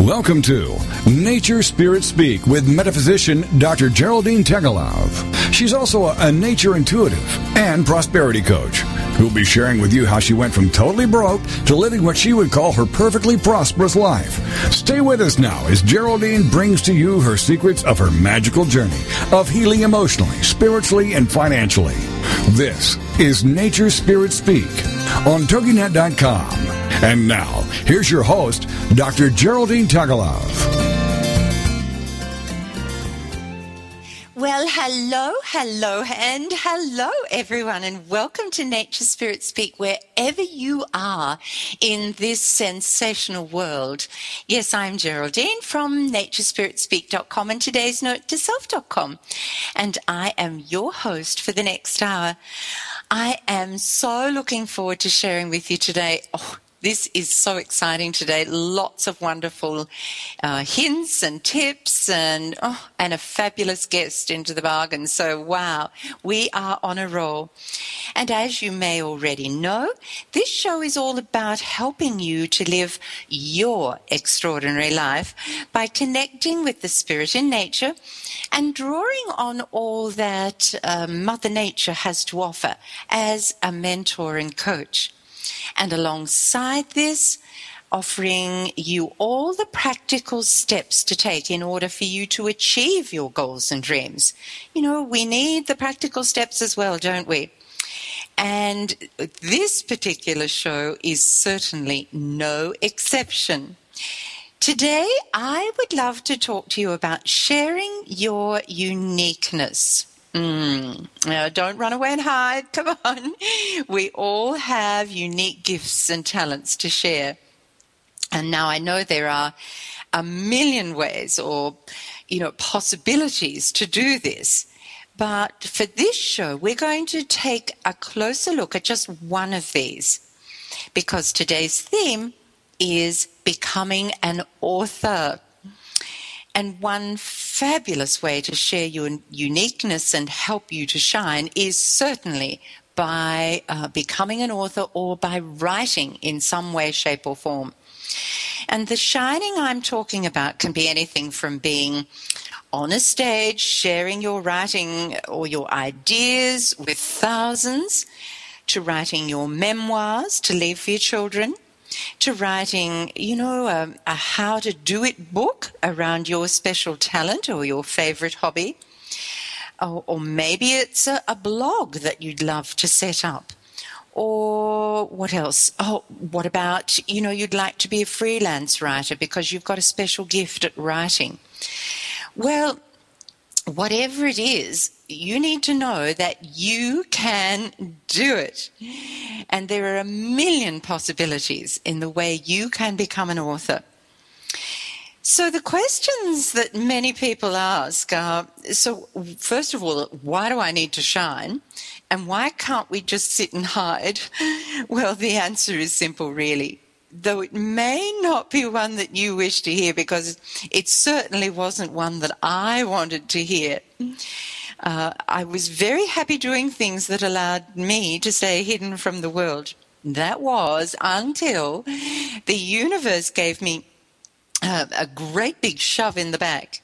Welcome to Nature Spirit Speak with metaphysician Dr. Geraldine Tegelov. She's also a, nature intuitive and prosperity coach who'll be sharing with you how she went from totally broke to living what she would call her perfectly prosperous life. Stay with us now as Geraldine brings to you her secrets of her magical journey of healing emotionally, spiritually, and financially. This is Nature Spirit Speak on TogiNet.com. And now, here's your host, Dr. Geraldine Tegelov. Well, hello, hello, and hello, everyone, and welcome to Nature Spirit Speak, wherever you are in this sensational world. Yes, I'm Geraldine from naturespiritspeak.com and today's note to self.com, and I am your host for the next hour. I am so looking forward to sharing with you today. Oh, this is so exciting today. Lots of wonderful uh, hints and tips and, oh, and a fabulous guest into the bargain. So, wow, we are on a roll. And as you may already know, this show is all about helping you to live your extraordinary life by connecting with the spirit in nature and drawing on all that uh, Mother Nature has to offer as a mentor and coach. And alongside this, offering you all the practical steps to take in order for you to achieve your goals and dreams. You know, we need the practical steps as well, don't we? And this particular show is certainly no exception. Today, I would love to talk to you about sharing your uniqueness. Mm. Now, don't run away and hide. Come on. We all have unique gifts and talents to share. And now I know there are a million ways or, you know, possibilities to do this. But for this show, we're going to take a closer look at just one of these because today's theme is becoming an author. And one fabulous way to share your uniqueness and help you to shine is certainly by uh, becoming an author or by writing in some way, shape, or form. And the shining I'm talking about can be anything from being on a stage, sharing your writing or your ideas with thousands, to writing your memoirs to leave for your children, to writing, you know, a, a how to do it book around your special talent or your favorite hobby. Or, or maybe it's a, a blog that you'd love to set up or what else? Oh, what about, you know, you'd like to be a freelance writer because you've got a special gift at writing. Well, whatever it is, you need to know that you can do it. And there are a million possibilities in the way you can become an author. So, the questions that many people ask are so, first of all, why do I need to shine? And why can't we just sit and hide? Well, the answer is simple, really though it may not be one that you wish to hear, because it certainly wasn't one that I wanted to hear. Uh, I was very happy doing things that allowed me to stay hidden from the world. That was until the universe gave me uh, a great big shove in the back.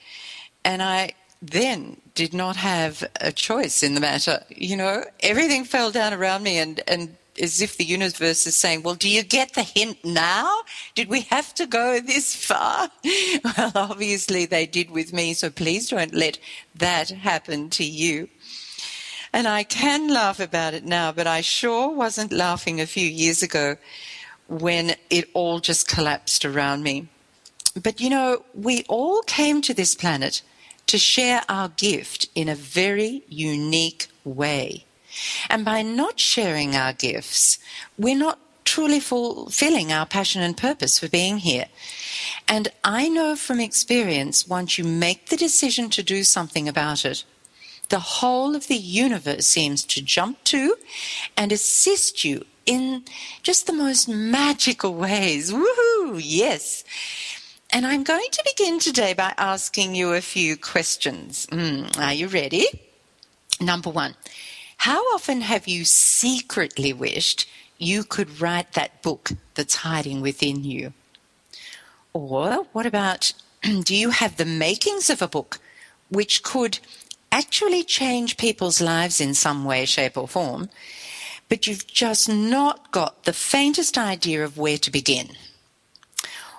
And I then did not have a choice in the matter. You know, everything fell down around me and, and as if the universe is saying, well, do you get the hint now? Did we have to go this far? Well, obviously they did with me, so please don't let that happen to you. And I can laugh about it now, but I sure wasn't laughing a few years ago when it all just collapsed around me. But you know, we all came to this planet to share our gift in a very unique way. And by not sharing our gifts, we're not truly fulfilling our passion and purpose for being here. And I know from experience, once you make the decision to do something about it, the whole of the universe seems to jump to and assist you in just the most magical ways. Woohoo! Yes. And I'm going to begin today by asking you a few questions. Mm, are you ready? Number one, how often have you secretly wished you could write that book that's hiding within you? Or what about do you have the makings of a book which could actually change people's lives in some way, shape, or form, but you've just not got the faintest idea of where to begin?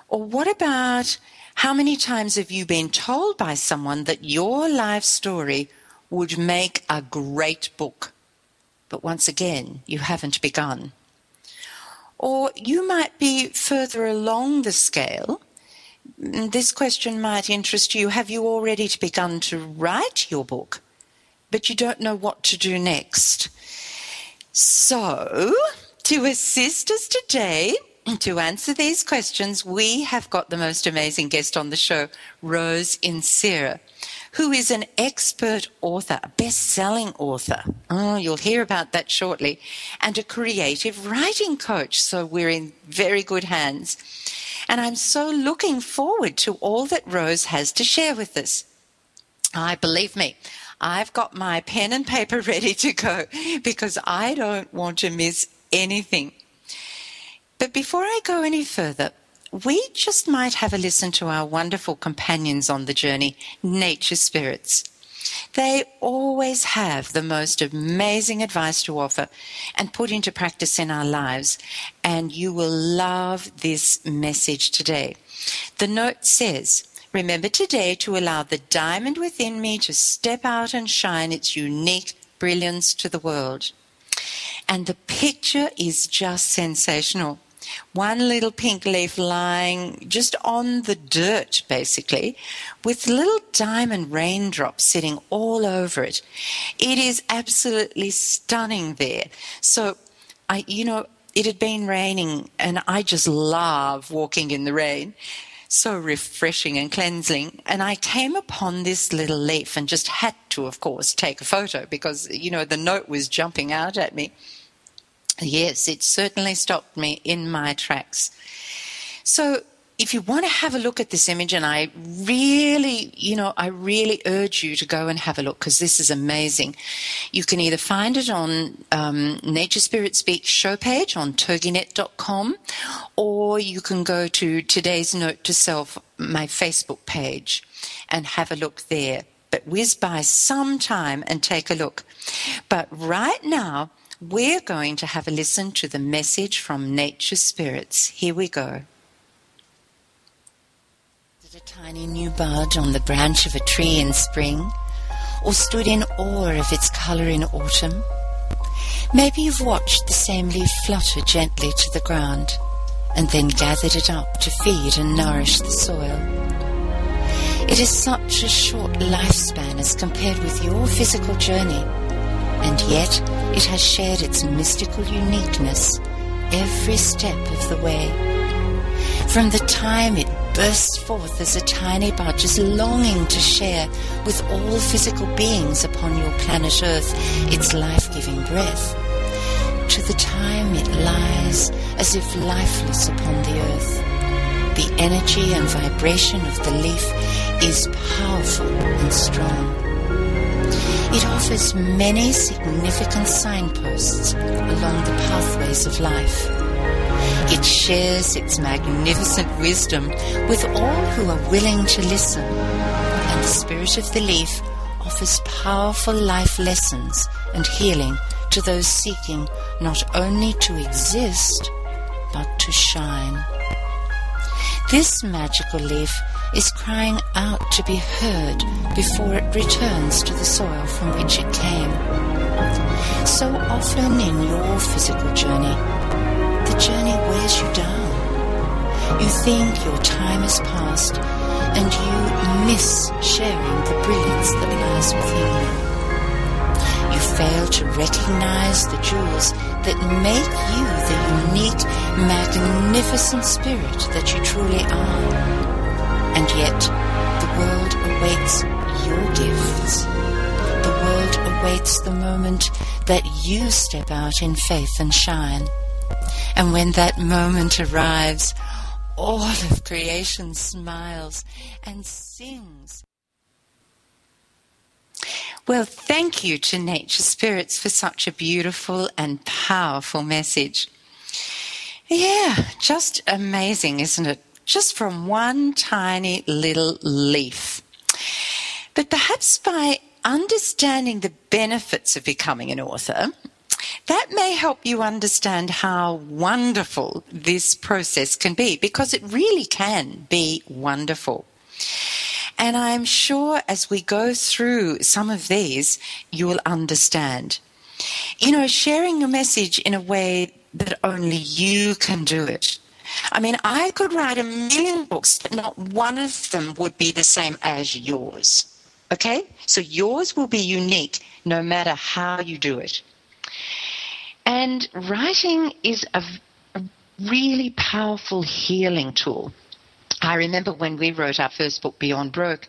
Or what about how many times have you been told by someone that your life story would make a great book? But once again, you haven't begun. Or you might be further along the scale. Mm, this question might interest you. Have you already begun to write your book, but you don't know what to do next? So, to assist us today, to answer these questions, we have got the most amazing guest on the show, Rose Inserra who is an expert author, a best selling author. Oh, you'll hear about that shortly, and a creative writing coach. So we're in very good hands. And I'm so looking forward to all that Rose has to share with us. I believe me, I've got my pen and paper ready to go because I don't want to miss anything. But before I go any further, we just might have a listen to our wonderful companions on the journey, nature spirits. They always have the most amazing advice to offer and put into practice in our lives, and you will love this message today. The note says, Remember today to allow the diamond within me to step out and shine its unique brilliance to the world. And the picture is just sensational one little pink leaf lying just on the dirt, basically, with little diamond raindrops sitting all over it. It is absolutely stunning there. So, I, you know, it had been raining, and I just love walking in the rain. So refreshing and cleansing. And I came upon this little leaf and just had to, of course, take a photo because, you know, the note was jumping out at me. Yes, it certainly stopped me in my tracks. So, if you want to have a look at this image, and I really, you know, I really urge you to go and have a look because this is amazing. You can either find it on um, Nature Spirit Speak show page on toginet.com, or you can go to today's note to self, my Facebook page, and have a look there. But whiz by some time and take a look. But right now, we're going to have a listen to the message from Nature Spirits. Here we go. Did a tiny new bud on the branch of a tree in spring, or stood in awe of its colour in autumn? Maybe you've watched the same leaf flutter gently to the ground, and then gathered it up to feed and nourish the soil. It is such a short lifespan as compared with your physical journey and yet it has shared its mystical uniqueness every step of the way. From the time it bursts forth as a tiny bud, just longing to share with all physical beings upon your planet Earth its life giving breath, to the time it lies as if lifeless upon the earth. The energy and vibration of the leaf is powerful and strong. It offers many significant signposts along the pathways of life. It shares its magnificent wisdom with all who are willing to listen, and the spirit of the leaf offers powerful life lessons and healing to those seeking not only to exist, but to shine. This magical leaf is crying out to be heard before it returns to the soil from which it came. So often in your physical journey, the journey wears you down. You think your time has passed and you miss sharing the brilliance that lies within you. You fail to recognize the jewels that make you the unique, magnificent spirit that you truly are. And yet, the world awaits your gifts. The world awaits the moment that you step out in faith and shine. And when that moment arrives, all of creation smiles and sings. Well, thank you to Nature Spirits for such a beautiful and powerful message. Yeah, just amazing, isn't it? Just from one tiny little leaf. But perhaps by understanding the benefits of becoming an author, that may help you understand how wonderful this process can be, because it really can be wonderful. And I'm sure as we go through some of these, you will understand. You know, sharing your message in a way that only you can do it. I mean, I could write a million books, but not one of them would be the same as yours. Okay? So yours will be unique no matter how you do it. And writing is a, a really powerful healing tool. I remember when we wrote our first book, Beyond Broke,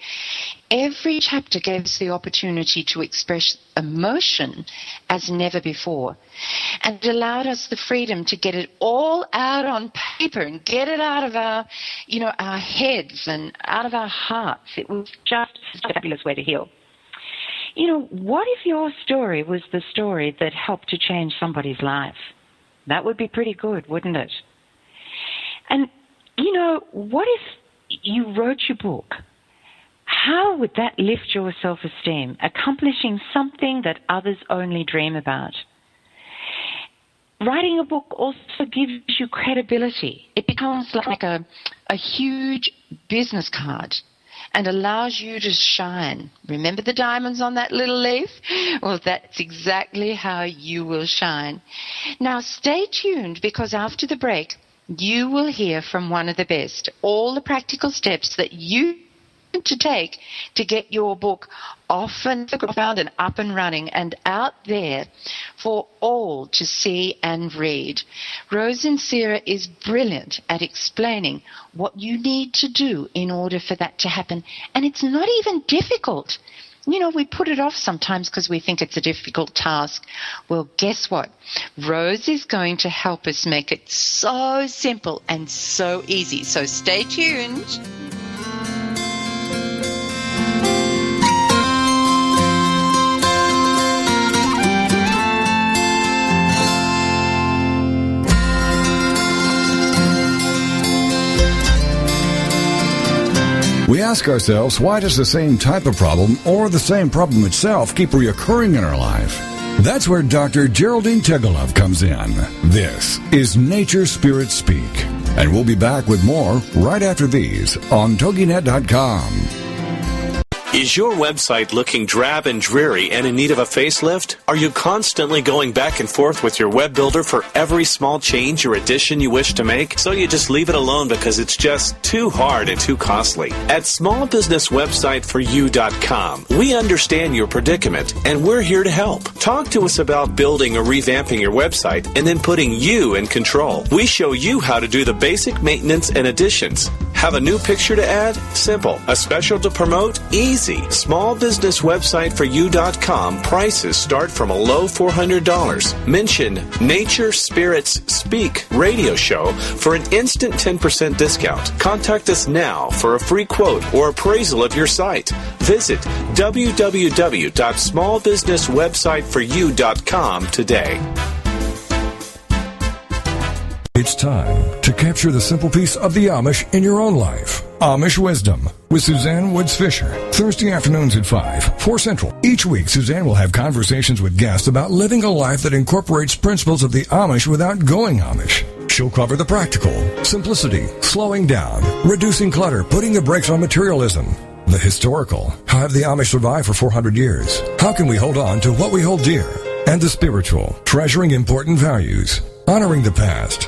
every chapter gave us the opportunity to express emotion as never before. And it allowed us the freedom to get it all out on paper and get it out of our, you know, our heads and out of our hearts. It was just a fabulous way to heal. You know, what if your story was the story that helped to change somebody's life? That would be pretty good, wouldn't it? And you know, what if you wrote your book? How would that lift your self esteem, accomplishing something that others only dream about? Writing a book also gives you credibility. It becomes like a, a huge business card and allows you to shine. Remember the diamonds on that little leaf? Well, that's exactly how you will shine. Now, stay tuned because after the break, you will hear from one of the best all the practical steps that you to take to get your book off and the ground and up and running and out there for all to see and read. Rose Inserra is brilliant at explaining what you need to do in order for that to happen. And it's not even difficult you know, we put it off sometimes because we think it's a difficult task. Well, guess what? Rose is going to help us make it so simple and so easy. So stay tuned. We ask ourselves, why does the same type of problem or the same problem itself keep reoccurring in our life? That's where Dr. Geraldine Tegelov comes in. This is Nature Spirit Speak. And we'll be back with more right after these on TogiNet.com. Is your website looking drab and dreary and in need of a facelift? Are you constantly going back and forth with your web builder for every small change or addition you wish to make? So you just leave it alone because it's just too hard and too costly. At smallbusinesswebsiteforyou.com, we understand your predicament and we're here to help. Talk to us about building or revamping your website and then putting you in control. We show you how to do the basic maintenance and additions. Have a new picture to add? Simple. A special to promote? Easy easy. Small business website for you.com prices start from a low $400. Mention Nature Spirits Speak radio show for an instant 10% discount. Contact us now for a free quote or appraisal of your site. Visit www.smallbusinesswebsiteforyou.com today. It's time to capture the simple peace of the Amish in your own life. Amish Wisdom with Suzanne Woods Fisher. Thursday afternoons at 5, 4 Central. Each week, Suzanne will have conversations with guests about living a life that incorporates principles of the Amish without going Amish. She'll cover the practical, simplicity, slowing down, reducing clutter, putting the brakes on materialism, the historical, how have the Amish survived for 400 years? How can we hold on to what we hold dear? And the spiritual, treasuring important values, honoring the past,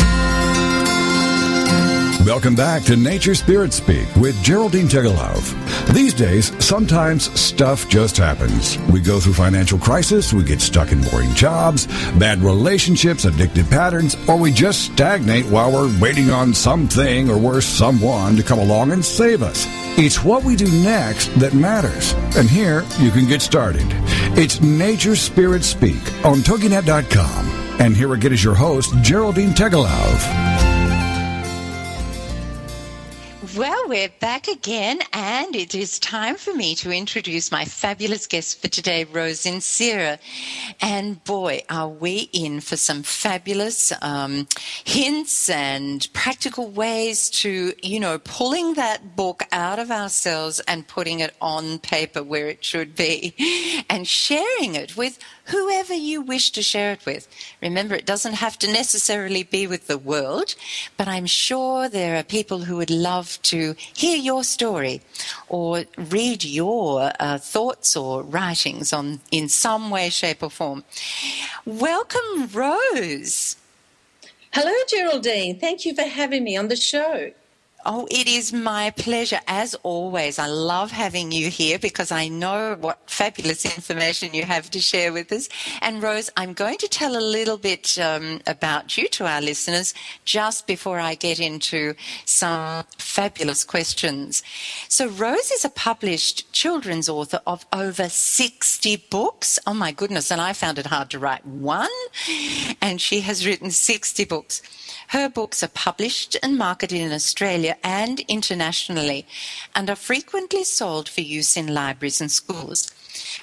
Welcome back to Nature Spirit Speak with Geraldine Tegelov. These days, sometimes stuff just happens. We go through financial crisis, we get stuck in boring jobs, bad relationships, addictive patterns, or we just stagnate while we're waiting on something or worse, someone to come along and save us. It's what we do next that matters. And here you can get started. It's Nature Spirit Speak on TogiNet.com. And here again is your host, Geraldine Tegelov. Well, we're back again, and it is time for me to introduce my fabulous guest for today, Rose Inserra. And boy, are we in for some fabulous um, hints and practical ways to, you know, pulling that book out of ourselves and putting it on paper where it should be and sharing it with whoever you wish to share it with. Remember, it doesn't have to necessarily be with the world, but I'm sure there are people who would love to hear your story or read your uh, thoughts or writings on in some way, shape, or form. Welcome, Rose. Hello, Geraldine. Thank you for having me on the show. Oh, it is my pleasure. As always, I love having you here because I know what fabulous information you have to share with us. And Rose, I'm going to tell a little bit um, about you to our listeners just before I get into some fabulous questions. So, Rose is a published children's author of over 60 books. Oh, my goodness. And I found it hard to write one. And she has written 60 books. Her books are published and marketed in Australia and internationally and are frequently sold for use in libraries and schools.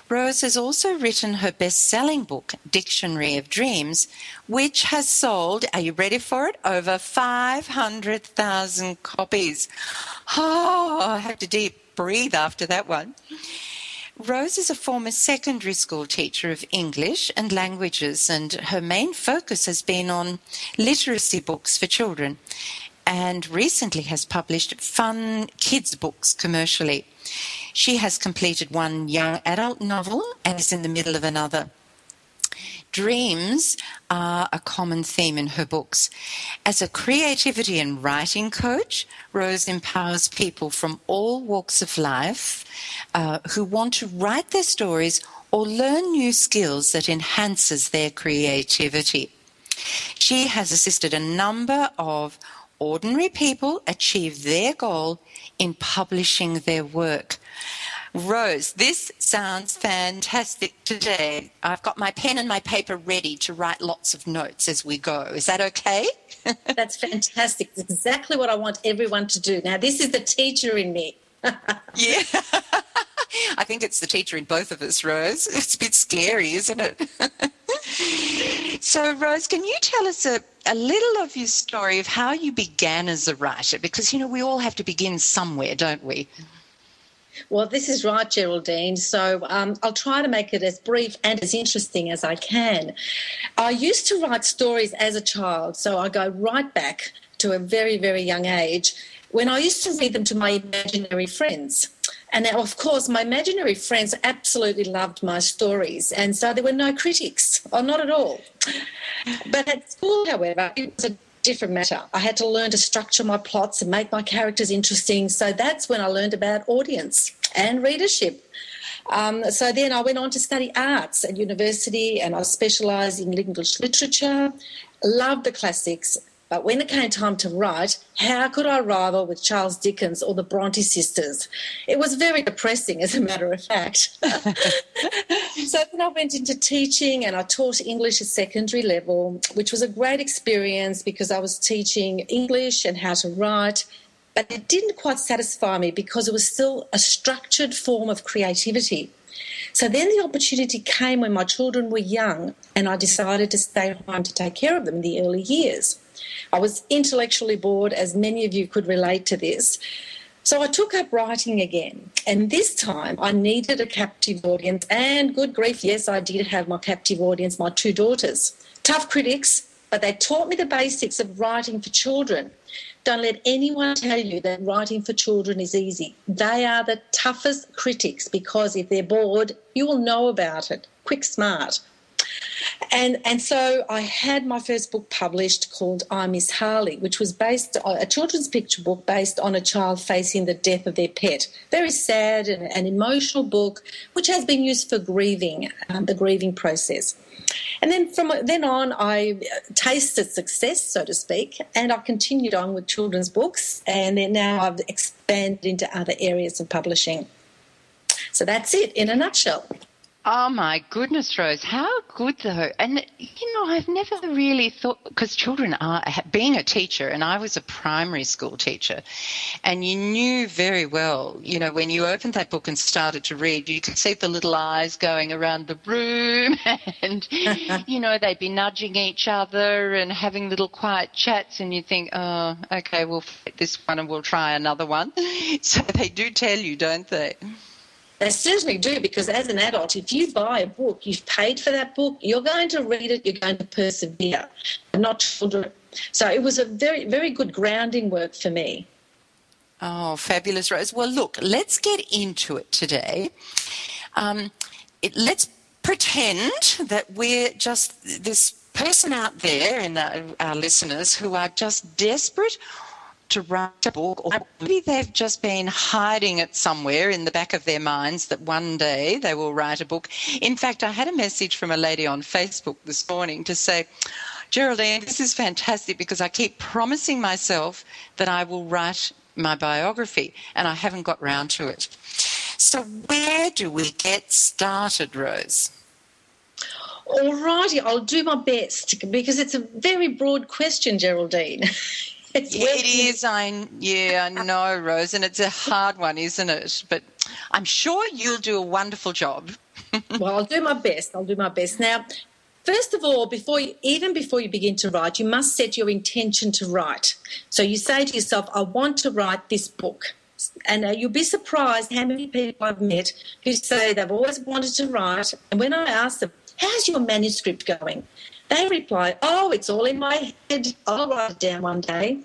Rose has also written her best selling book, Dictionary of Dreams, which has sold, are you ready for it? Over 500,000 copies. Oh, I have to deep breathe after that one. Rose is a former secondary school teacher of English and languages, and her main focus has been on literacy books for children, and recently has published fun kids' books commercially. She has completed one young adult novel and is in the middle of another. Dreams are a common theme in her books. As a creativity and writing coach, Rose empowers people from all walks of life uh, who want to write their stories or learn new skills that enhances their creativity. She has assisted a number of ordinary people achieve their goal in publishing their work. Rose, this sounds fantastic today. I've got my pen and my paper ready to write lots of notes as we go. Is that okay? That's fantastic. It's exactly what I want everyone to do. Now, this is the teacher in me. yeah. I think it's the teacher in both of us, Rose. It's a bit scary, isn't it? so, Rose, can you tell us a, a little of your story of how you began as a writer? Because, you know, we all have to begin somewhere, don't we? Well, this is right, Geraldine. So um, I'll try to make it as brief and as interesting as I can. I used to write stories as a child, so I go right back to a very, very young age when I used to read them to my imaginary friends. And of course, my imaginary friends absolutely loved my stories, and so there were no critics, or not at all. But at school, however, it was a different matter. I had to learn to structure my plots and make my characters interesting. So that's when I learned about audience and readership. Um, so then I went on to study arts at university and I specialised in English literature, loved the classics, but when it came time to write, how could I rival with Charles Dickens or the Bronte sisters? It was very depressing, as a matter of fact. so then I went into teaching and I taught English at secondary level, which was a great experience because I was teaching English and how to write. But it didn't quite satisfy me because it was still a structured form of creativity. So then the opportunity came when my children were young, and I decided to stay home to take care of them in the early years. I was intellectually bored, as many of you could relate to this. So I took up writing again. And this time I needed a captive audience. And good grief, yes, I did have my captive audience, my two daughters. Tough critics, but they taught me the basics of writing for children. Don't let anyone tell you that writing for children is easy. They are the toughest critics because if they're bored, you will know about it. Quick, smart. And, and so I had my first book published called I Miss Harley, which was based on a children's picture book based on a child facing the death of their pet. Very sad and an emotional book, which has been used for grieving, um, the grieving process. And then from then on, I tasted success, so to speak, and I continued on with children's books, and then now I've expanded into other areas of publishing. So that's it in a nutshell. Oh my goodness, Rose, how good though. And you know, I've never really thought because children are being a teacher, and I was a primary school teacher, and you knew very well, you know, when you opened that book and started to read, you could see the little eyes going around the room, and you know, they'd be nudging each other and having little quiet chats, and you think, oh, okay, we'll fit this one and we'll try another one. So they do tell you, don't they? They certainly do, because as an adult, if you buy a book, you've paid for that book, you're going to read it, you're going to persevere, not children. So it was a very, very good grounding work for me. Oh, fabulous, Rose. Well, look, let's get into it today. Um, it, let's pretend that we're just this person out there and our, our listeners who are just desperate to write a book, or maybe they've just been hiding it somewhere in the back of their minds that one day they will write a book. In fact, I had a message from a lady on Facebook this morning to say, Geraldine, this is fantastic because I keep promising myself that I will write my biography and I haven't got round to it. So, where do we get started, Rose? All righty, I'll do my best because it's a very broad question, Geraldine. It's it is. I yeah, I know, Rose, and it's a hard one, isn't it? But I'm sure you'll do a wonderful job. well, I'll do my best. I'll do my best. Now, first of all, before you, even before you begin to write, you must set your intention to write. So you say to yourself, "I want to write this book." And uh, you'll be surprised how many people I've met who say they've always wanted to write. And when I ask them, How's your manuscript going? They reply, Oh, it's all in my head. I'll write it down one day.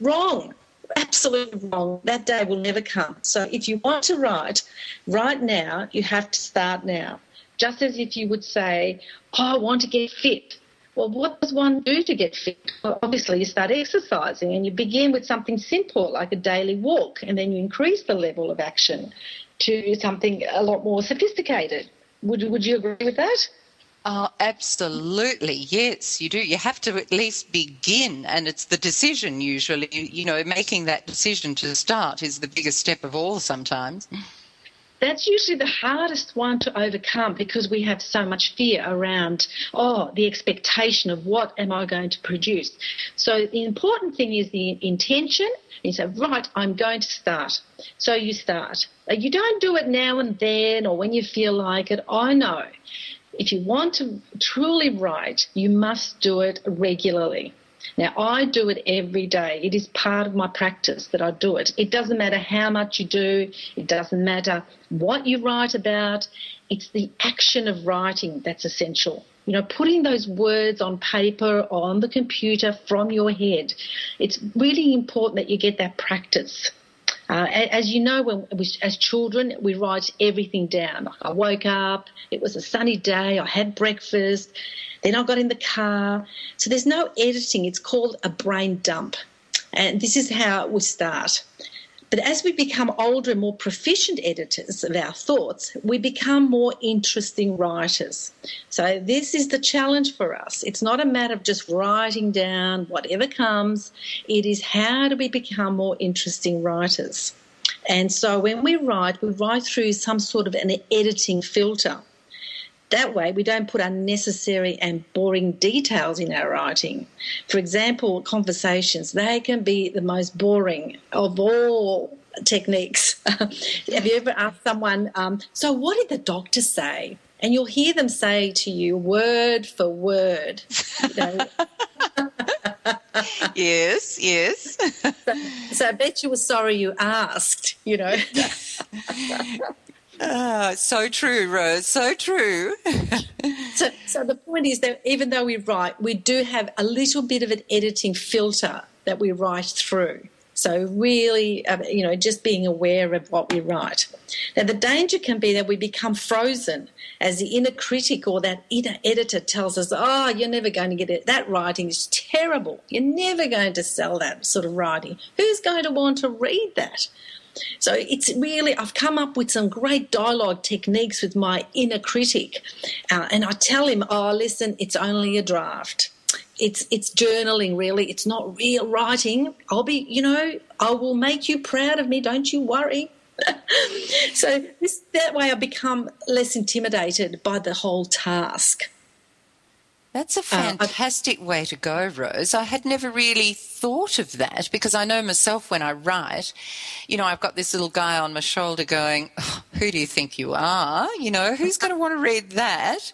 Wrong. Absolutely wrong. That day will never come. So if you want to write, right now, you have to start now. Just as if you would say, Oh, I want to get fit. Well, what does one do to get fit? Well, obviously, you start exercising and you begin with something simple like a daily walk, and then you increase the level of action to something a lot more sophisticated. Would, would you agree with that? Oh, absolutely. Yes, you do. You have to at least begin, and it's the decision usually. You know, making that decision to start is the biggest step of all sometimes. That's usually the hardest one to overcome because we have so much fear around, oh, the expectation of what am I going to produce. So the important thing is the intention. You say, right, I'm going to start. So you start. You don't do it now and then or when you feel like it. I know if you want to truly write, you must do it regularly. Now, I do it every day. It is part of my practice that I do it. It doesn't matter how much you do, it doesn't matter what you write about. It's the action of writing that's essential. You know, putting those words on paper or on the computer from your head. It's really important that you get that practice. Uh, as you know, when we, as children, we write everything down. I woke up, it was a sunny day, I had breakfast, then I got in the car. So there's no editing, it's called a brain dump. And this is how we start. But as we become older and more proficient editors of our thoughts, we become more interesting writers. So, this is the challenge for us. It's not a matter of just writing down whatever comes, it is how do we become more interesting writers? And so, when we write, we write through some sort of an editing filter. That way, we don't put unnecessary and boring details in our writing. For example, conversations, they can be the most boring of all techniques. Have you ever asked someone, um, so what did the doctor say? And you'll hear them say to you word for word. You know. yes, yes. so, so I bet you were sorry you asked, you know. Ah, so true, Rose. So true. so, so the point is that even though we write, we do have a little bit of an editing filter that we write through. So, really, uh, you know, just being aware of what we write. Now, the danger can be that we become frozen as the inner critic or that inner editor tells us, oh, you're never going to get it. That writing is terrible. You're never going to sell that sort of writing. Who's going to want to read that? So it's really, I've come up with some great dialogue techniques with my inner critic. Uh, and I tell him, oh, listen, it's only a draft. It's it's journaling really. It's not real writing. I'll be you know i will make you proud of me. Don't you worry. So this that way i become less intimidated by the whole task that's a uh, fantastic uh, way to go, Rose. I had never really thought of that because I know myself when I write, you know, I've got this little guy on my shoulder going, oh, Who do you think you are? You know, who's going to want to read that?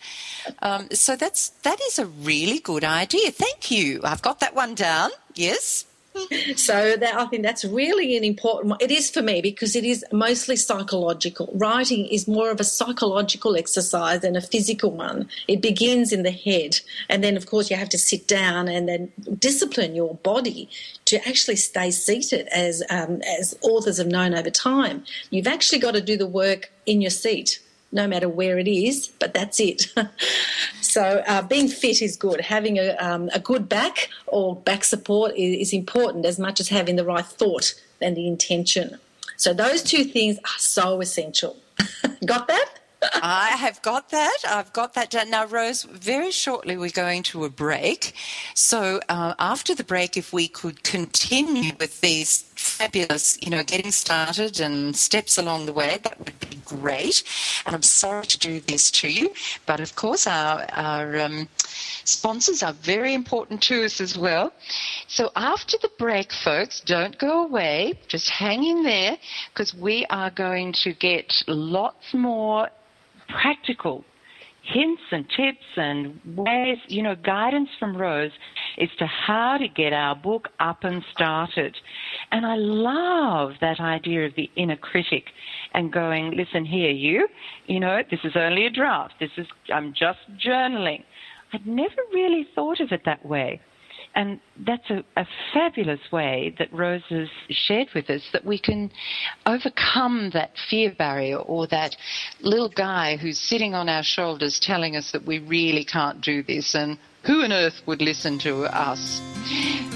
Um, so that's, that is a really good idea. Thank you. I've got that one down. Yes so that I think that's really an important. It is for me because it is mostly psychological. Writing is more of a psychological exercise than a physical one. It begins in the head, and then of course you have to sit down and then discipline your body to actually stay seated. As um, as authors have known over time, you've actually got to do the work in your seat no matter where it is, but that's it. so uh, being fit is good. Having a, um, a good back or back support is, is important as much as having the right thought and the intention. So those two things are so essential. Got that? I have got that. I've got that done. Now, Rose, very shortly we're going to a break. So uh, after the break, if we could continue with these fabulous, you know, getting started and steps along the way, that would be great. And I'm sorry to do this to you, but of course our, our um, sponsors are very important to us as well. So after the break, folks, don't go away. Just hang in there because we are going to get lots more practical hints and tips and ways, you know, guidance from Rose as to how to get our book up and started. And I love that idea of the inner critic and going, listen here, you, you know, this is only a draft. This is, I'm just journaling. I'd never really thought of it that way. And that's a, a, fabulous way that Rose has shared with us that we can overcome that fear barrier or that little guy who's sitting on our shoulders telling us that we really can't do this and who on earth would listen to us?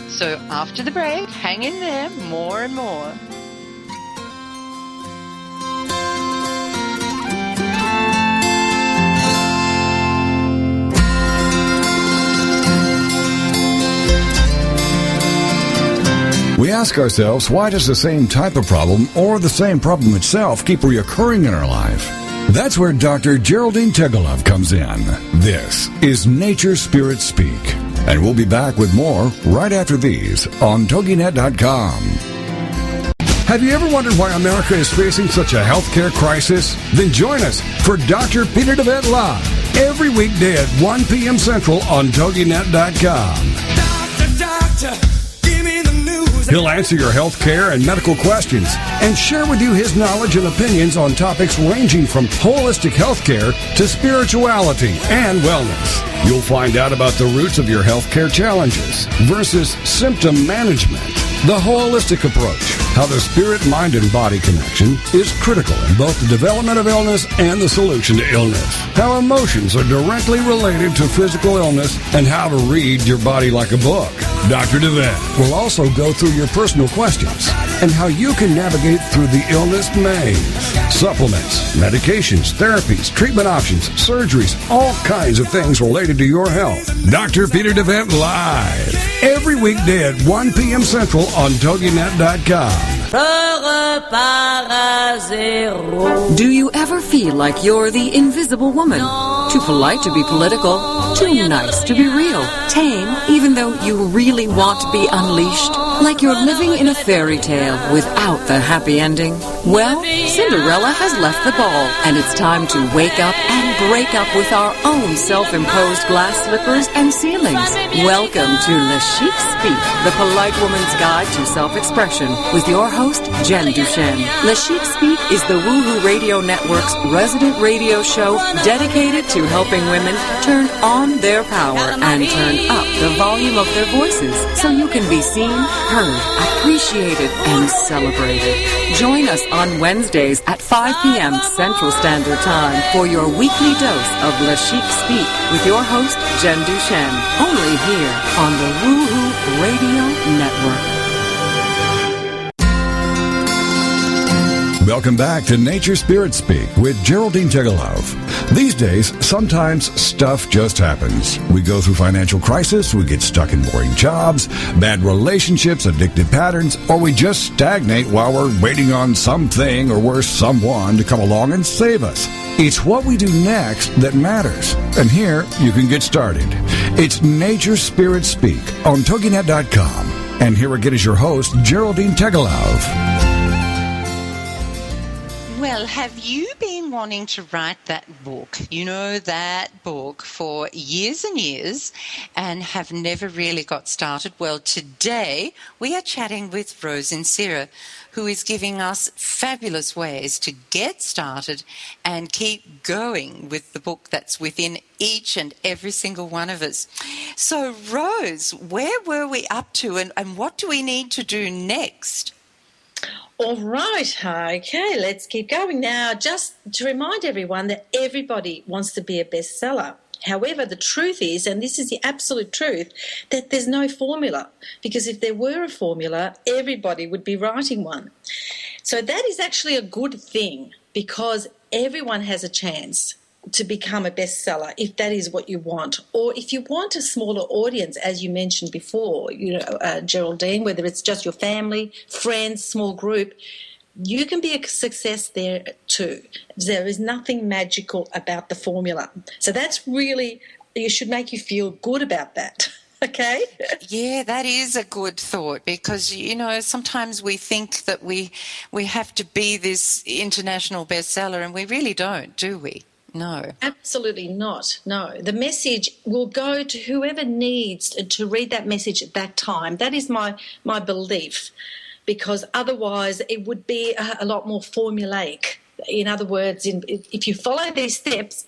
So after the break, hang in there, more and more. We ask ourselves, why does the same type of problem or the same problem itself keep reoccurring in our life? That's where Dr. Geraldine Tegelov comes in. This is Nature Spirit Speak. And we'll be back with more right after these on TogiNet.com. Have you ever wondered why America is facing such a healthcare crisis? Then join us for Dr. Peter DeVette Live every weekday at 1 p.m. Central on TogiNet.com. Doctor, doctor. He'll answer your health care and medical questions and share with you his knowledge and opinions on topics ranging from holistic health care to spirituality and wellness. You'll find out about the roots of your health care challenges versus symptom management, the holistic approach how the spirit, mind, and body connection is critical in both the development of illness and the solution to illness. How emotions are directly related to physical illness and how to read your body like a book. Dr. DeVette will also go through your personal questions and how you can navigate through the illness maze. Supplements, medications, therapies, treatment options, surgeries, all kinds of things related to your health. Dr. Peter DeVette Live. Every weekday at 1 p.m. Central on TogiNet.com. Do you ever feel like you're the invisible woman? Too polite to be political, too nice to be real, tame even though you really want to be unleashed? Like you're living in a fairy tale without the happy ending? Well, Cinderella has left the ball, and it's time to wake up and break up with our own self-imposed glass slippers and ceilings. Welcome to Le Chic Speak, the polite woman's guide to self-expression, with your host, Jen Duchenne. Le Chic Speak is the Woohoo Radio Network's resident radio show dedicated to helping women turn on their power and turn up the volume of their voices so you can be seen, heard, appreciated, and celebrated. Join us on Wednesdays at 5 p.m. Central Standard Time for your weekly dose of Le Chic Speak with your host, Jen Duchenne, only here on the Woohoo Radio Network. Welcome back to Nature Spirit Speak with Geraldine Tegelov. These days, sometimes stuff just happens. We go through financial crisis, we get stuck in boring jobs, bad relationships, addictive patterns, or we just stagnate while we're waiting on something or worse, someone to come along and save us. It's what we do next that matters. And here you can get started. It's Nature Spirit Speak on TogiNet.com. And here again is your host, Geraldine Tegelov. Well, have you been wanting to write that book? You know, that book for years and years and have never really got started? Well, today we are chatting with Rose Inserra, who is giving us fabulous ways to get started and keep going with the book that's within each and every single one of us. So, Rose, where were we up to and, and what do we need to do next? All right, okay, let's keep going now. Just to remind everyone that everybody wants to be a bestseller. However, the truth is, and this is the absolute truth, that there's no formula. Because if there were a formula, everybody would be writing one. So that is actually a good thing because everyone has a chance to become a bestseller if that is what you want. Or if you want a smaller audience as you mentioned before you know uh, geraldine whether it's just your family friends small group you can be a success there too. There is nothing magical about the formula. So that's really you should make you feel good about that okay? Yeah that is a good thought because you know sometimes we think that we we have to be this international bestseller and we really don't do we no. Absolutely not. No. The message will go to whoever needs to read that message at that time. That is my, my belief, because otherwise it would be a, a lot more formulaic. In other words, in, if you follow these steps,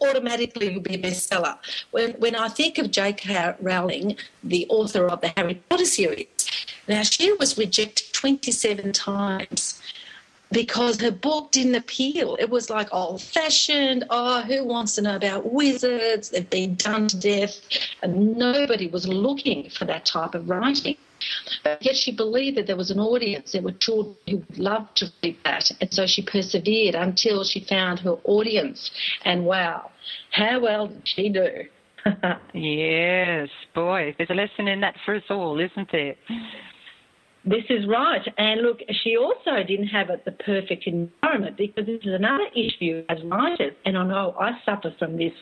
automatically you'll be a bestseller. When, when I think of J.K. Rowling, the author of the Harry Potter series, now she was rejected 27 times because her book didn't appeal. It was like old fashioned. Oh, who wants to know about wizards? They've been done to death. And nobody was looking for that type of writing. But yet she believed that there was an audience. There were children who would love to read that. And so she persevered until she found her audience. And wow, how well did she do? yes, boy, there's a lesson in that for us all, isn't there? This is right. And look, she also didn't have it the perfect environment because this is another issue as writers, and I know I suffer from this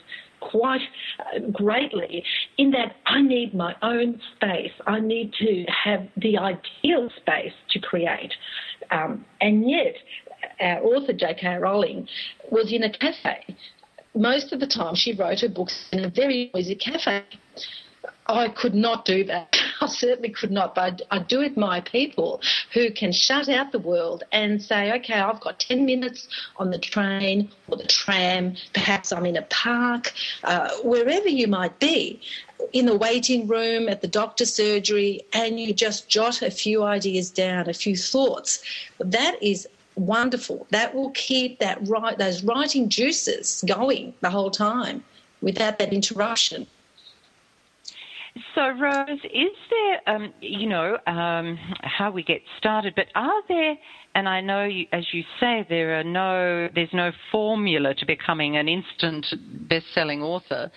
quite uh, greatly in that I need my own space. I need to have the ideal space to create. Um, and yet, our author, J.K. Rowling, was in a cafe. Most of the time, she wrote her books in a very noisy cafe. I could not do that. I certainly could not, but I do admire people who can shut out the world and say, okay, I've got 10 minutes on the train or the tram, perhaps I'm in a park, uh, wherever you might be, in the waiting room, at the doctor's surgery, and you just jot a few ideas down, a few thoughts. That is wonderful. That will keep that right, those writing juices going the whole time without that interruption. So, Rose, is there, um, you know, um, how we get started, but are there, and I know, you, as you say, there are no, there's no formula to becoming an instant best-selling author,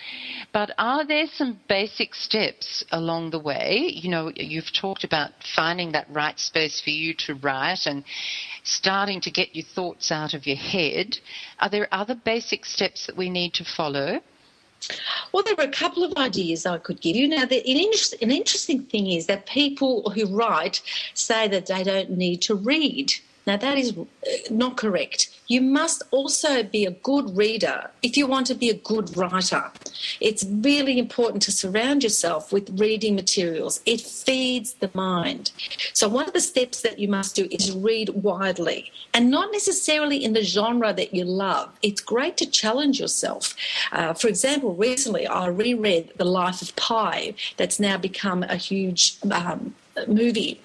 but are there some basic steps along the way? You know, you've talked about finding that right space for you to write and starting to get your thoughts out of your head. Are there other basic steps that we need to follow? Well, there are a couple of ideas I could give you. Now, the, an, an interesting thing is that people who write say that they don't need to read Now, that is uh, not correct. You must also be a good reader if you want to be a good writer. It's really important to surround yourself with reading materials. It feeds the mind. So, one of the steps that you must do is read widely and not necessarily in the genre that you love. It's great to challenge yourself. Uh, for example, recently I reread The Life of Pi, that's now become a huge um, movie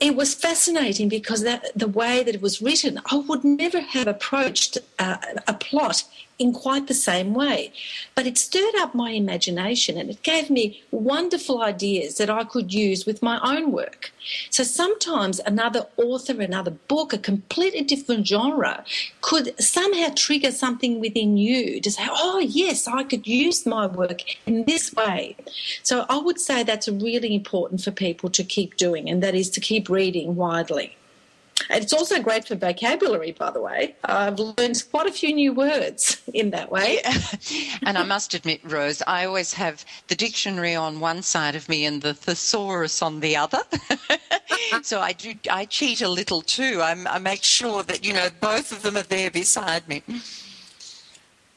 it was fascinating because that the way that it was written, I would never have approached uh, a plot in quite the same way. But it stirred up my imagination and it gave me wonderful ideas that I could use with my own work. So sometimes another author, another book, a completely different genre could somehow trigger something within you to say, oh, yes, I could use my work in this way. So I would say that's really important for people to keep doing, and that is to keep reading widely. It's also great for vocabulary, by the way. I've learned quite a few new words in that way. And I must admit, Rose, I always have the dictionary on one side of me and the thesaurus on the other. so I do I cheat a little too. I, I make sure that you know both of them are there beside me.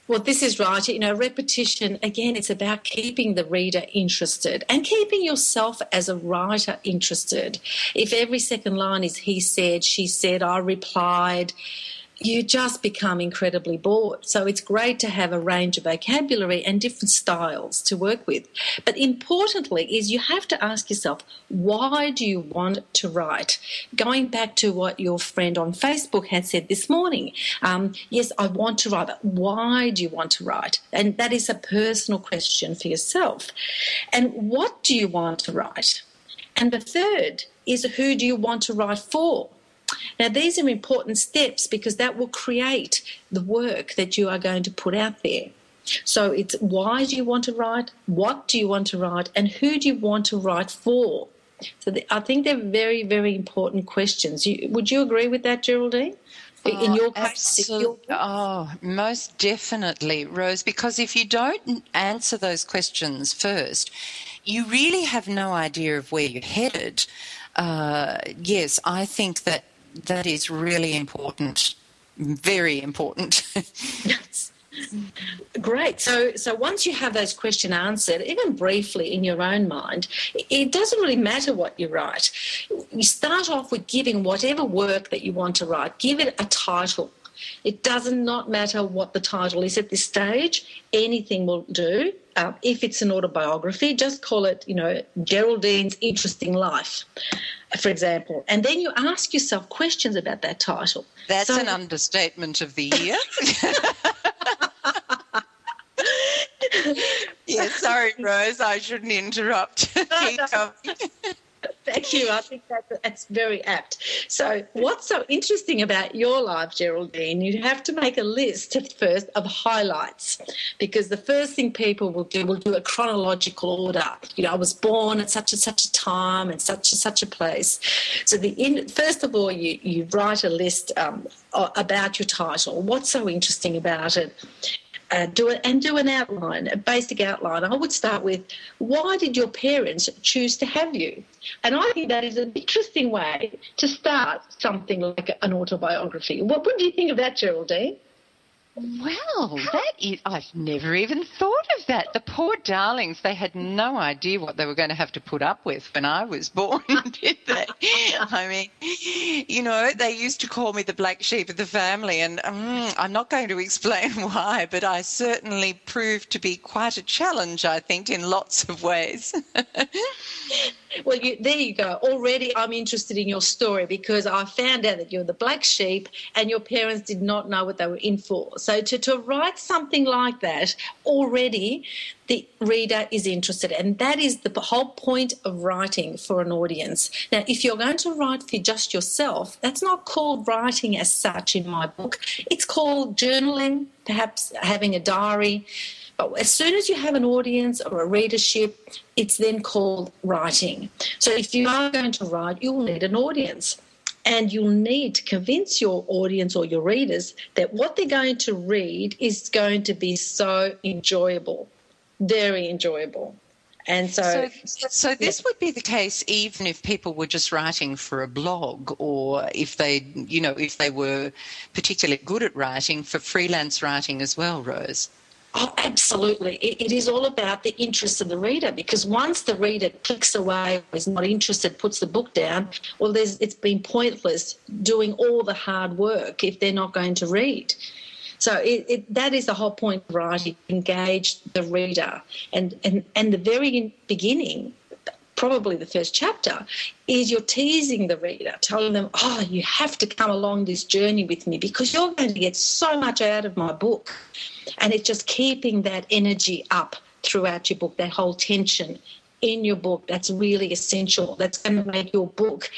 Well, this is right. You know, repetition, again, it's about keeping the reader interested and keeping yourself as a writer interested. If every second line is he said, she said, I replied, you just become incredibly bored. So it's great to have a range of vocabulary and different styles to work with. But importantly is you have to ask yourself, why do you want to write? Going back to what your friend on Facebook had said this morning, um, yes, I want to write, but why do you want to write? And that is a personal question for yourself. And what do you want to write? And the third is who do you want to write for? Now, these are important steps because that will create the work that you are going to put out there. So it's why do you want to write? What do you want to write? And who do you want to write for? So the, I think they're very, very important questions. You, would you agree with that, Geraldine? in oh, your case, oh, most definitely, Rose. Because if you don't answer those questions first, you really have no idea of where you're headed. Uh, yes, I think that that is really important, very important. yes. Great. So, so once you have those questions answered, even briefly in your own mind, it doesn't really matter what you write. You start off with giving whatever work that you want to write, give it a title. It does not matter what the title is at this stage. Anything will do. Uh, if it's an autobiography, just call it, you know, Geraldine's Interesting Life for example, and then you ask yourself questions about that title. That's so, an understatement of the year. yeah, sorry, Rose, I shouldn't interrupt. Keep no, no. Thank you. I think that, that's very apt. So, what's so interesting about your life, Geraldine? You have to make a list first of highlights because the first thing people will do will do a chronological order. You know, I was born at such and such a time and such and such a place. So, the in, first of all, you, you write a list um, about your title. What's so interesting about it? Uh, do it and do an outline, a basic outline. I would start with why did your parents choose to have you? And I think that is an interesting way to start something like an autobiography. What, do you think of that, Geraldine? Well, that is, I've never even thought that. The poor darlings, they had no idea what they were going to have to put up with when I was born, did they? I mean, you know, they used to call me the black sheep of the family, and um, I'm not going to explain why, but I certainly proved to be quite a challenge, I think, in lots of ways. Well, you, there you go. Already, I'm interested in your story because I found out that you're the black sheep and your parents did not know what they were in for. So, to, to write something like that, already the reader is interested. And that is the whole point of writing for an audience. Now, if you're going to write for just yourself, that's not called writing as such in my book. It's called journaling, perhaps having a diary. But as soon as you have an audience or a readership, it's then called writing. So if you are going to write, you'll need an audience. And you'll need to convince your audience or your readers that what they're going to read is going to be so enjoyable, very enjoyable. And so, so, so this yeah. would be the case even if people were just writing for a blog, or if they, you know, if they were particularly good at writing for freelance writing as well, Rose. Oh, absolutely. It, it is all about the interest of the reader because once the reader clicks away, is not interested, puts the book down, well, it's been pointless doing all the hard work if they're not going to read. So it, it, that is the whole point of writing, engage the reader. And, and, and the very beginning, probably the first chapter, is you're teasing the reader, telling them, oh, you have to come along this journey with me because you're going to get so much out of my book. And it's just keeping that energy up throughout your book, that whole tension in your book. That's really essential. That's going to make your book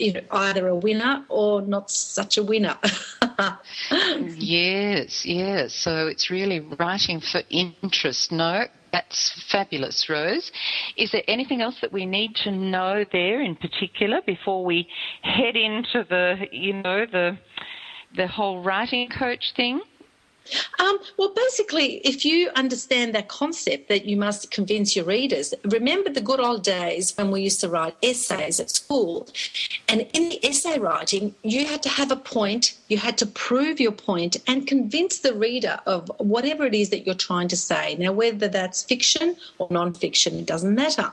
either a winner or not such a winner. yes, yes. So it's really writing for interest. No, that's fabulous, Rose. Is there anything else that we need to know there in particular before we head into the, you know, the the whole writing coach thing? Um, well, basically, if you understand that concept that you must convince your readers, remember the good old days when we used to write essays at school. And in the essay writing, you had to have a point, you had to prove your point and convince the reader of whatever it is that you're trying to say. Now, whether that's fiction or non fiction, it doesn't matter.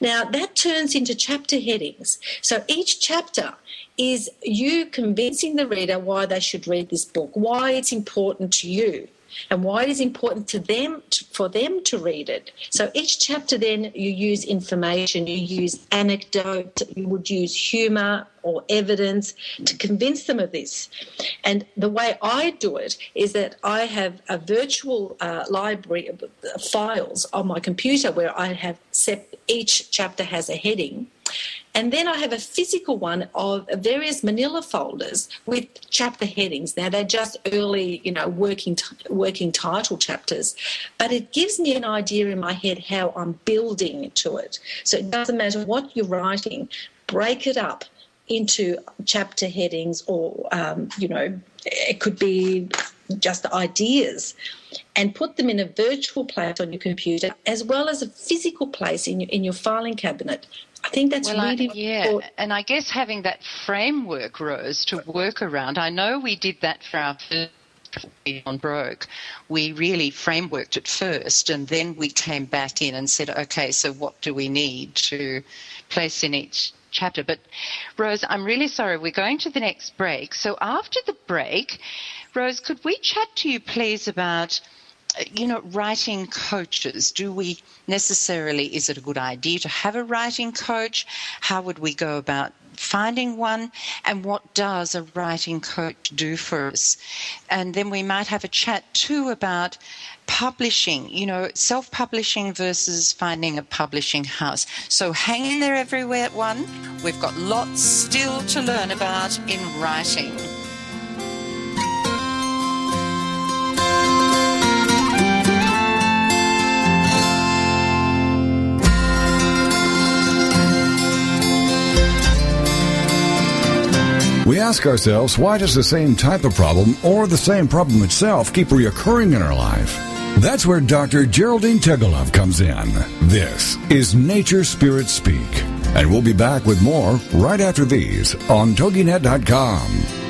Now, that turns into chapter headings. So each chapter is you convincing the reader why they should read this book, why it's important to you, and why it is important to them to, for them to read it. So each chapter, then you use information, you use anecdote, you would use humour or evidence to convince them of this. And the way I do it is that I have a virtual uh, library of files on my computer where I have set each chapter has a heading and then I have a physical one of various manila folders with chapter headings. Now they're just early, you know, working working title chapters, but it gives me an idea in my head how I'm building to it. So it doesn't matter what you're writing, break it up into chapter headings, or um, you know, it could be just ideas and put them in a virtual place on your computer as well as a physical place in your, in your filing cabinet I think that's well, really I, yeah, important. and I guess having that framework, Rose, to work around. I know we did that for our first on broke, we really frameworked it first, and then we came back in and said, okay, so what do we need to place in each chapter? But Rose, I'm really sorry, we're going to the next break. So after the break, Rose, could we chat to you, please, about you know, writing coaches, do we necessarily, is it a good idea to have a writing coach? How would we go about finding one? And what does a writing coach do for us? And then we might have a chat too about publishing, you know, self publishing versus finding a publishing house. So hang in there, everywhere, at one. We've got lots still to learn about in writing. We ask ourselves, why does the same type of problem or the same problem itself keep reoccurring in our life? That's where Dr. Geraldine Tegelov comes in. This is Nature Spirit Speak. And we'll be back with more right after these on TogiNet.com.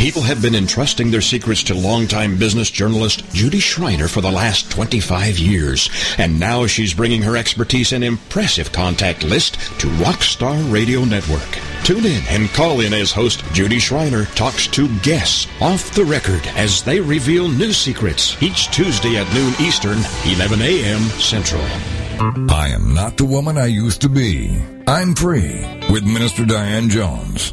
People have been entrusting their secrets to longtime business journalist Judy Schreiner for the last 25 years, and now she's bringing her expertise and impressive contact list to Rockstar Radio Network. Tune in and call in as host Judy Schreiner talks to guests off the record as they reveal new secrets each Tuesday at noon Eastern, 11 a.m. Central. I am not the woman I used to be. I'm free with Minister Diane Jones.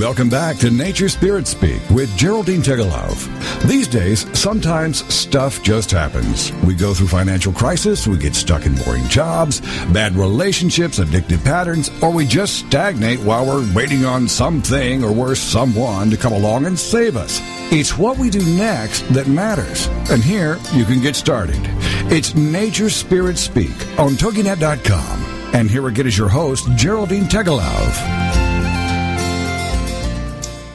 Welcome back to Nature Spirit Speak with Geraldine Tegelov. These days, sometimes stuff just happens. We go through financial crisis, we get stuck in boring jobs, bad relationships, addictive patterns, or we just stagnate while we're waiting on something or worse, someone to come along and save us. It's what we do next that matters. And here you can get started. It's Nature Spirit Speak on TogiNet.com. And here again is your host, Geraldine Tegelov.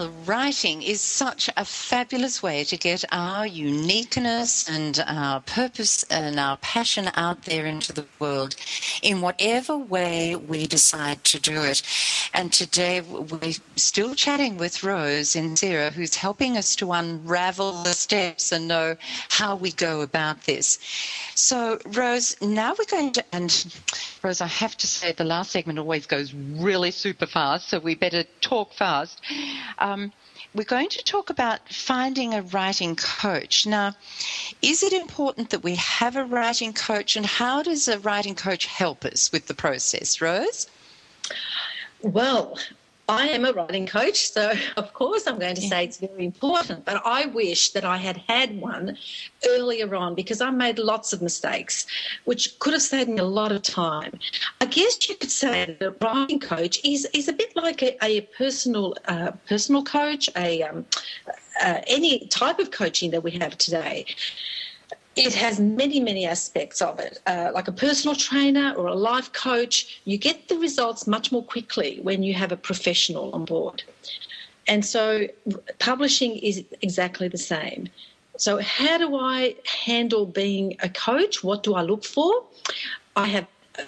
Well, writing is such a fabulous way to get our uniqueness and our purpose and our passion out there into the world in whatever way we decide to do it. And today we're still chatting with Rose Inserra, who's helping us to unravel the steps and know how we go about this. So, Rose, now we're going to, and Rose, I have to say the last segment always goes really super fast, so we better talk fast. Uh, Um, we're going to talk about finding a writing coach. Now, is it important that we have a writing coach, and how does a writing coach help us with the process, Rose? Well, I am a writing coach, so of course I'm going to say it's very important. But I wish that I had had one earlier on because I made lots of mistakes, which could have saved me a lot of time. I guess you could say that a writing coach is is a bit like a, a personal uh, personal coach, a um, uh, any type of coaching that we have today it has many, many aspects of it. Uh, like a personal trainer or a life coach, you get the results much more quickly when you have a professional on board. And so publishing is exactly the same. So, how do I handle being a coach? What do I look for? I have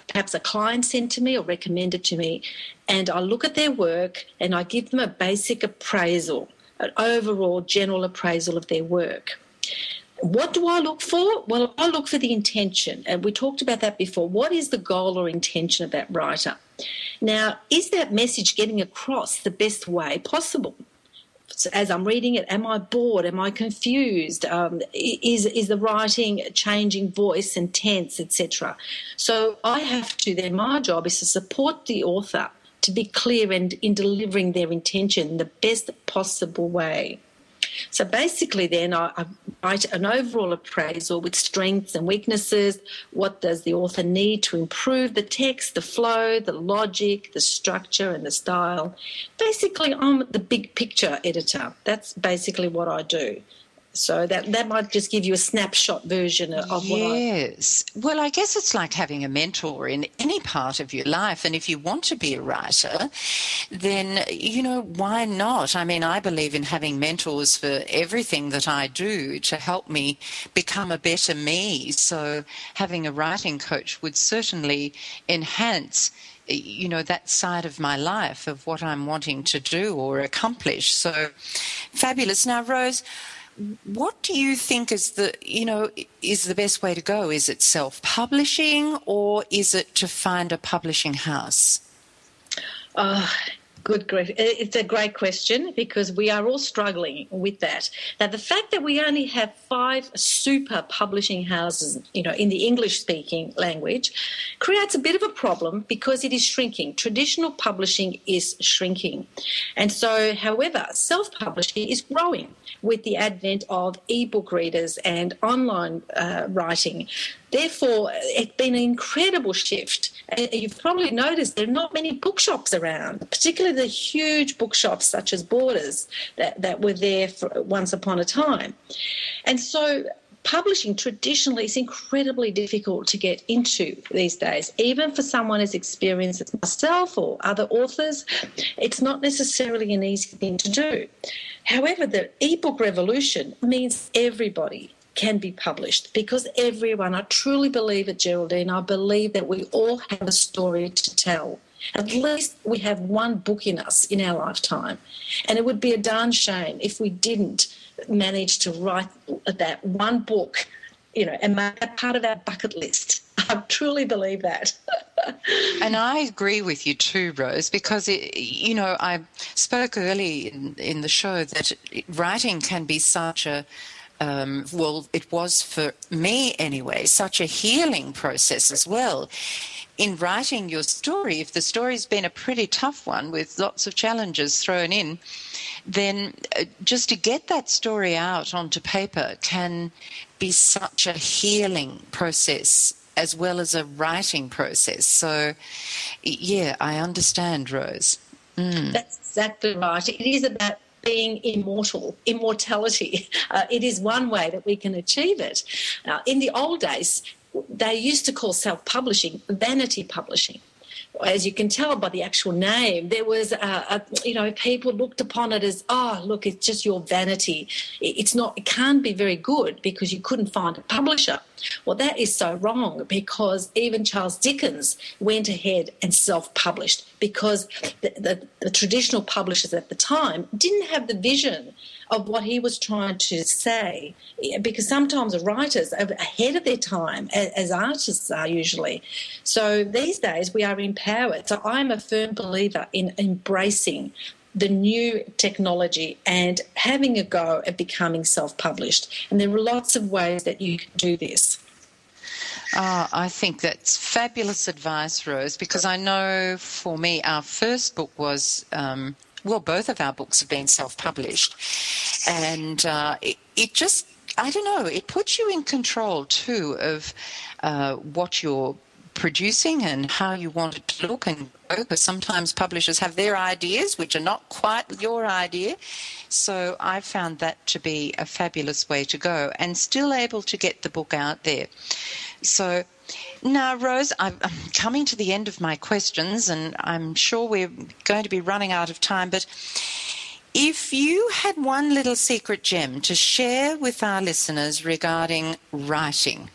perhaps a client sent to me or recommended to me, and I look at their work and I give them a basic appraisal, an overall general appraisal of their work. What do I look for? Well, I look for the intention. And we talked about that before. What is the goal or intention of that writer? Now, is that message getting across the best way possible? So as I'm reading it, am I bored? Am I confused? Um, is is the writing changing voice and tense, etc.? So I have to. Then my job is to support the author to be clear and in delivering their intention the best possible way. So basically, then I, I write an overall appraisal with strengths and weaknesses. What does the author need to improve the text, the flow, the logic, the structure, and the style? Basically, I'm the big picture editor. That's basically what I do. So that that might just give you a snapshot version of what I. Yes. Well, I guess it's like having a mentor in any part of your life. And if you want to be a writer, then, you know, why not? I mean, I believe in having mentors for everything that I do to help me become a better me. So having a writing coach would certainly enhance you know that side of my life of what I'm wanting to do or accomplish. So fabulous. Now, Rose, what do you think is the you know is the best way to go? Is it self-publishing or is it to find a publishing house? Uh, Good, great. It's a great question because we are all struggling with that. Now, the fact that we only have five super publishing houses, you know, in the English-speaking language, creates a bit of a problem because it is shrinking. Traditional publishing is shrinking, and so, however, self-publishing is growing with the advent of e-book readers and online uh, writing. Therefore, it's been an incredible shift. And you've probably noticed there are not many bookshops around, particularly the huge bookshops such as Borders that, that were there for once upon a time. And so publishing traditionally is incredibly difficult to get into these days. Even for someone as experienced as myself or other authors, it's not necessarily an easy thing to do. However, the ebook revolution means everybody can be published because everyone, I truly believe it, Geraldine, I believe that we all have a story to tell. At least we have one book in us in our lifetime. And it would be a darn shame if we didn't manage to write that one book, you know, and make that part of our bucket list. I truly believe that. and I agree with you too, Rose, because it, you know I spoke early in, in the show that writing can be such a um, well, it was for me anyway, such a healing process as well. In writing your story, if the story's been a pretty tough one with lots of challenges thrown in, then uh, just to get that story out onto paper can be such a healing process as well as a writing process. So, yeah, I understand, Rose. Mm. That's exactly right. It is about being immortal, immortality. Uh, it is one way that we can achieve it. Now, in the old days, they used to call self publishing vanity publishing as you can tell by the actual name, there was, a, a, you know, people looked upon it as, oh, look, it's just your vanity. It's not, it can't be very good because you couldn't find a publisher. Well, that is so wrong because even Charles Dickens went ahead and self published because the, the, the traditional publishers at the time didn't have the vision of what he was trying to say. Because sometimes writers are ahead of their time, as artists are usually. So these days we are empowered. So I'm a firm believer in embracing the new technology and having a go at becoming self published. And there are lots of ways that you can do this. Oh, I think that's fabulous advice, Rose, because I know for me, our first book was um, well, both of our books have been self published. And uh, it, it, just, I don't know, it puts you in control too of uh, what you're producing and how you want it to look and go. because sometimes publishers have their ideas which are not quite your idea so i found that to be a fabulous way to go and still able to get the book out there so now, Rose, I'm coming to the end of my questions, and I'm sure we're going to be running out of time. But if you had one little secret gem to share with our listeners regarding writing,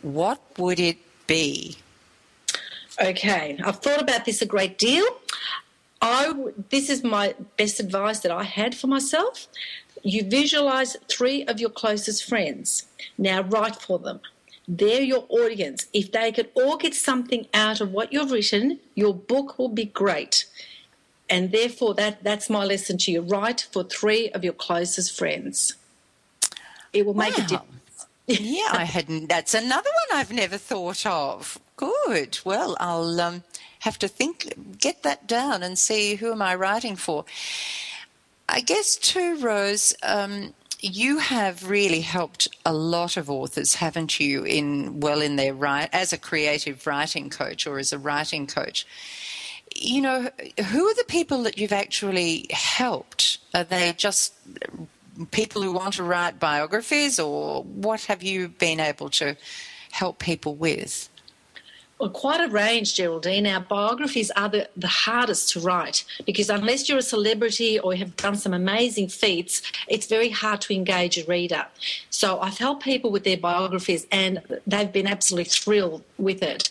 what would it be? Okay, I've thought about this a great deal. I, this is my best advice that I had for myself. You visualize three of your closest friends. Now write for them. They're your audience. If they could all get something out of what you've written, your book will be great. And therefore, that, that's my lesson to you. Write for three of your closest friends. It will make wow. a difference. yeah, I hadn't. That's another one I've never thought of. Good. Well, I'll um, have to think, get that down, and see who am I writing for. I guess too, Rose. Um, you have really helped a lot of authors, haven't you? In well, in their right as a creative writing coach or as a writing coach. You know, who are the people that you've actually helped? Are they just people who want to write biographies, or what have you been able to help people with? Well, quite a range, Geraldine. Our biographies are the, the hardest to write because unless you're a celebrity or have done some amazing feats, it's very hard to engage a reader. So I've helped people with their biographies and they've been absolutely thrilled with it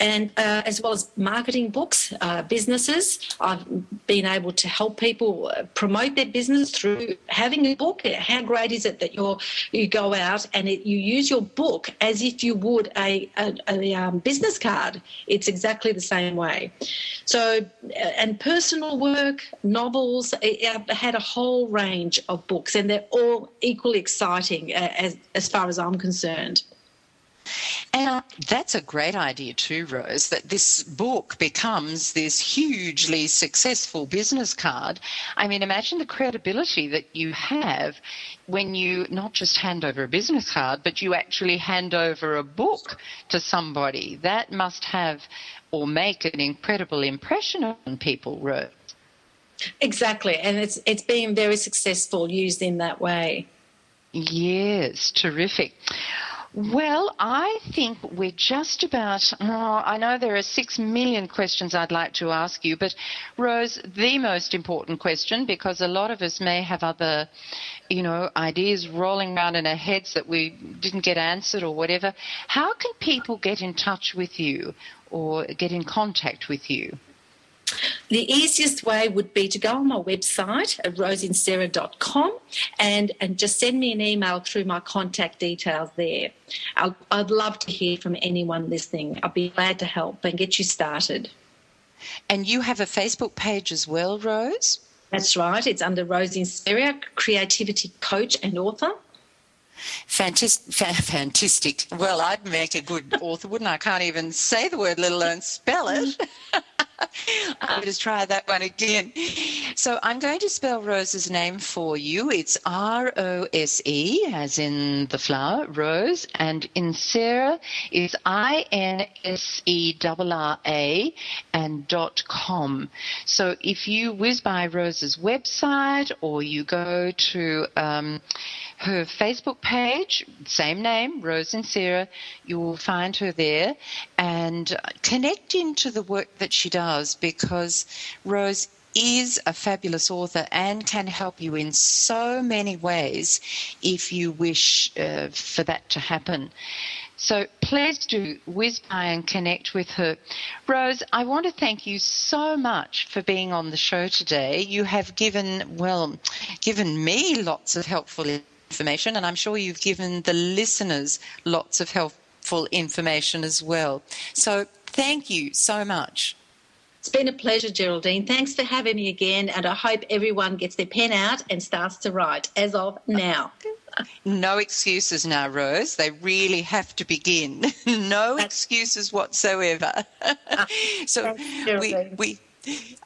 and uh, as well as marketing books, uh, businesses. I've been able to help people uh, promote their business through having a book. How great is it that you you go out and it, you use your book as if you would a, a, a um, business card? It's exactly the same way. So, uh, and personal work, novels. I've had a whole range of books, and they're all equally exciting uh, as as far as I'm concerned. And uh, that's a great idea too, Rose, that this book becomes this hugely successful business card. I mean, imagine the credibility that you have when you not just hand over a business card, but you actually hand over a book to somebody. That must have or make an incredible impression on people, Rose. Exactly, and it's it's been very successful used in that way. Yes, terrific. Well, I think we're just about. Oh, I know there are six million questions I'd like to ask you, but Rose, the most important question, because a lot of us may have other, you know, ideas rolling around in our heads that we didn't get answered or whatever. How can people get in touch with you or get in contact with you? The easiest way would be to go on my website at roseinserra.com and, and just send me an email through my contact details there. i would love to hear from anyone listening. I'll be glad to help and get you started. And you have a Facebook page as well, Rose? That's right. It's under Rosie Inserra, creativity coach and author. Fantastic, fantastic. Well, I'd make a good author, wouldn't I? I can't even say the word, let alone spell it. I'll just try that one again. So I'm going to spell Rose's name for you. It's R O S E, as in the flower, Rose, and Inserra is I N S E R R A and dot com. So if you whiz by Rose's website or you go to um, her Facebook page, same name, Rose Inserra. You will find her there and connect into the work that she does because Rose is a fabulous author and can help you in so many ways if you wish uh, for that to happen. So please do whiz by and connect with her. Rose, I want to thank you so much for being on the show today. You have given, well, given me lots of helpful information, and I'm sure you've given the listeners lots of helpful information as well. So thank you so much. It's been a pleasure, Geraldine. Thanks for having me again, and I hope everyone gets their pen out and starts to write as of now. No excuses now, Rose. They really have to begin. no excuses whatsoever. so we, we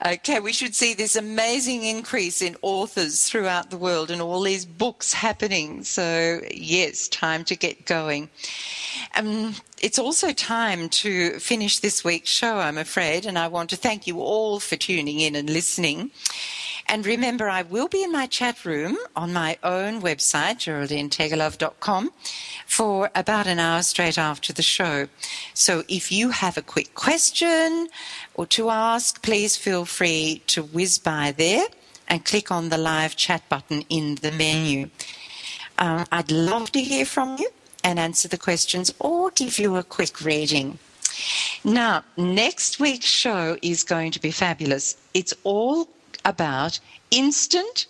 Okay, we should see this amazing increase in authors throughout the world and all these books happening. So, yes, time to get going. Um, it's also time to finish this week's show, I'm afraid, and I want to thank you all for tuning in and listening. And remember, I will be in my chat room on my own website, geraldinetegelov.com, for about an hour straight after the show. So if you have a quick question or to ask, please feel free to whiz by there and click on the live chat button in the menu. Uh, I'd love to hear from you and answer the questions or give you a quick reading. Now, next week's show is going to be fabulous. It's all about instant,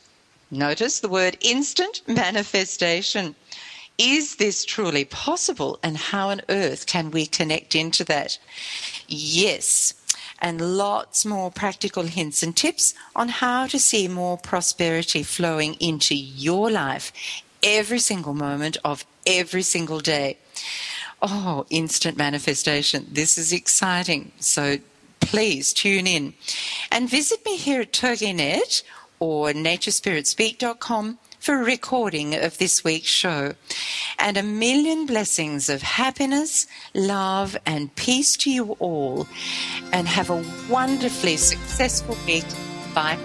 notice the word instant manifestation. Is this truly possible? And how on earth can we connect into that? Yes. And lots more practical hints and tips on how to see more prosperity flowing into your life every single moment of every single day. Oh, instant manifestation. This is exciting. So please tune in and visit me here at TogiNet or naturespiritspeak.com for a recording of this week's show. And a million blessings of happiness, love, and peace to you all. And have a wonderfully successful week. Bye.